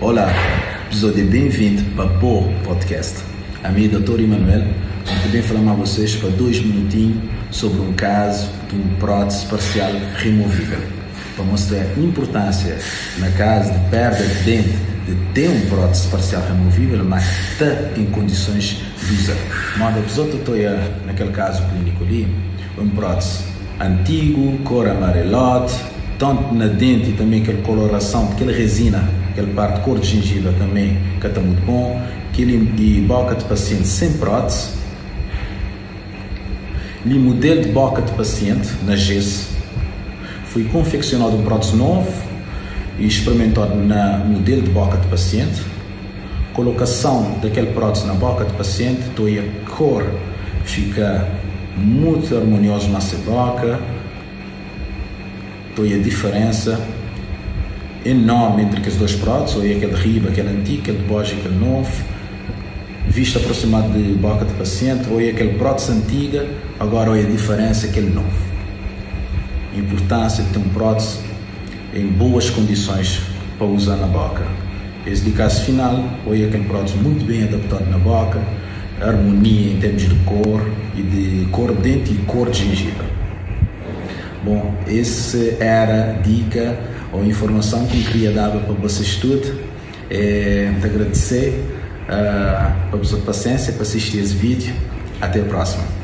Olá, episódio bem-vindo para o podcast. A minha doutora Emanuel, também falar a vocês para dois minutinhos sobre um caso de um prótese parcial removível. Para mostrar a importância na caso de perda de dente de ter um prótese parcial removível, mas está em condições de usar. Mas episódio estou naquele caso clínico ali, um prótese antigo, cor amarelote, tanto na dente e também aquela coloração, aquela resina, aquela parte cor de gengiva também, que está muito bom, aquele e boca de paciente sem prótese, e modelo de boca de paciente na gesso, foi confeccionado um prótese novo e experimentado na modelo de boca de paciente, colocação daquele prótese na boca de paciente, então a cor fica muito harmoniosa na sua boca, então a diferença enorme entre aqueles dois próteses, ou aquele riba, aquele antigo, aquele de baixo, aquele novo, vista aproximada de boca de paciente, ou aquele prótese antiga, agora olha a diferença, aquele novo. A importância de ter um prótese em boas condições para usar na boca. Esse de caso final, olha aquele prótese muito bem adaptado na boca, harmonia em termos de cor e de cor de dente e cor de gengiva. Bom, essa era a dica ou informação que eu queria dar para vocês tudo. É, te agradecer uh, pela sua paciência para assistir esse vídeo. Até a próxima.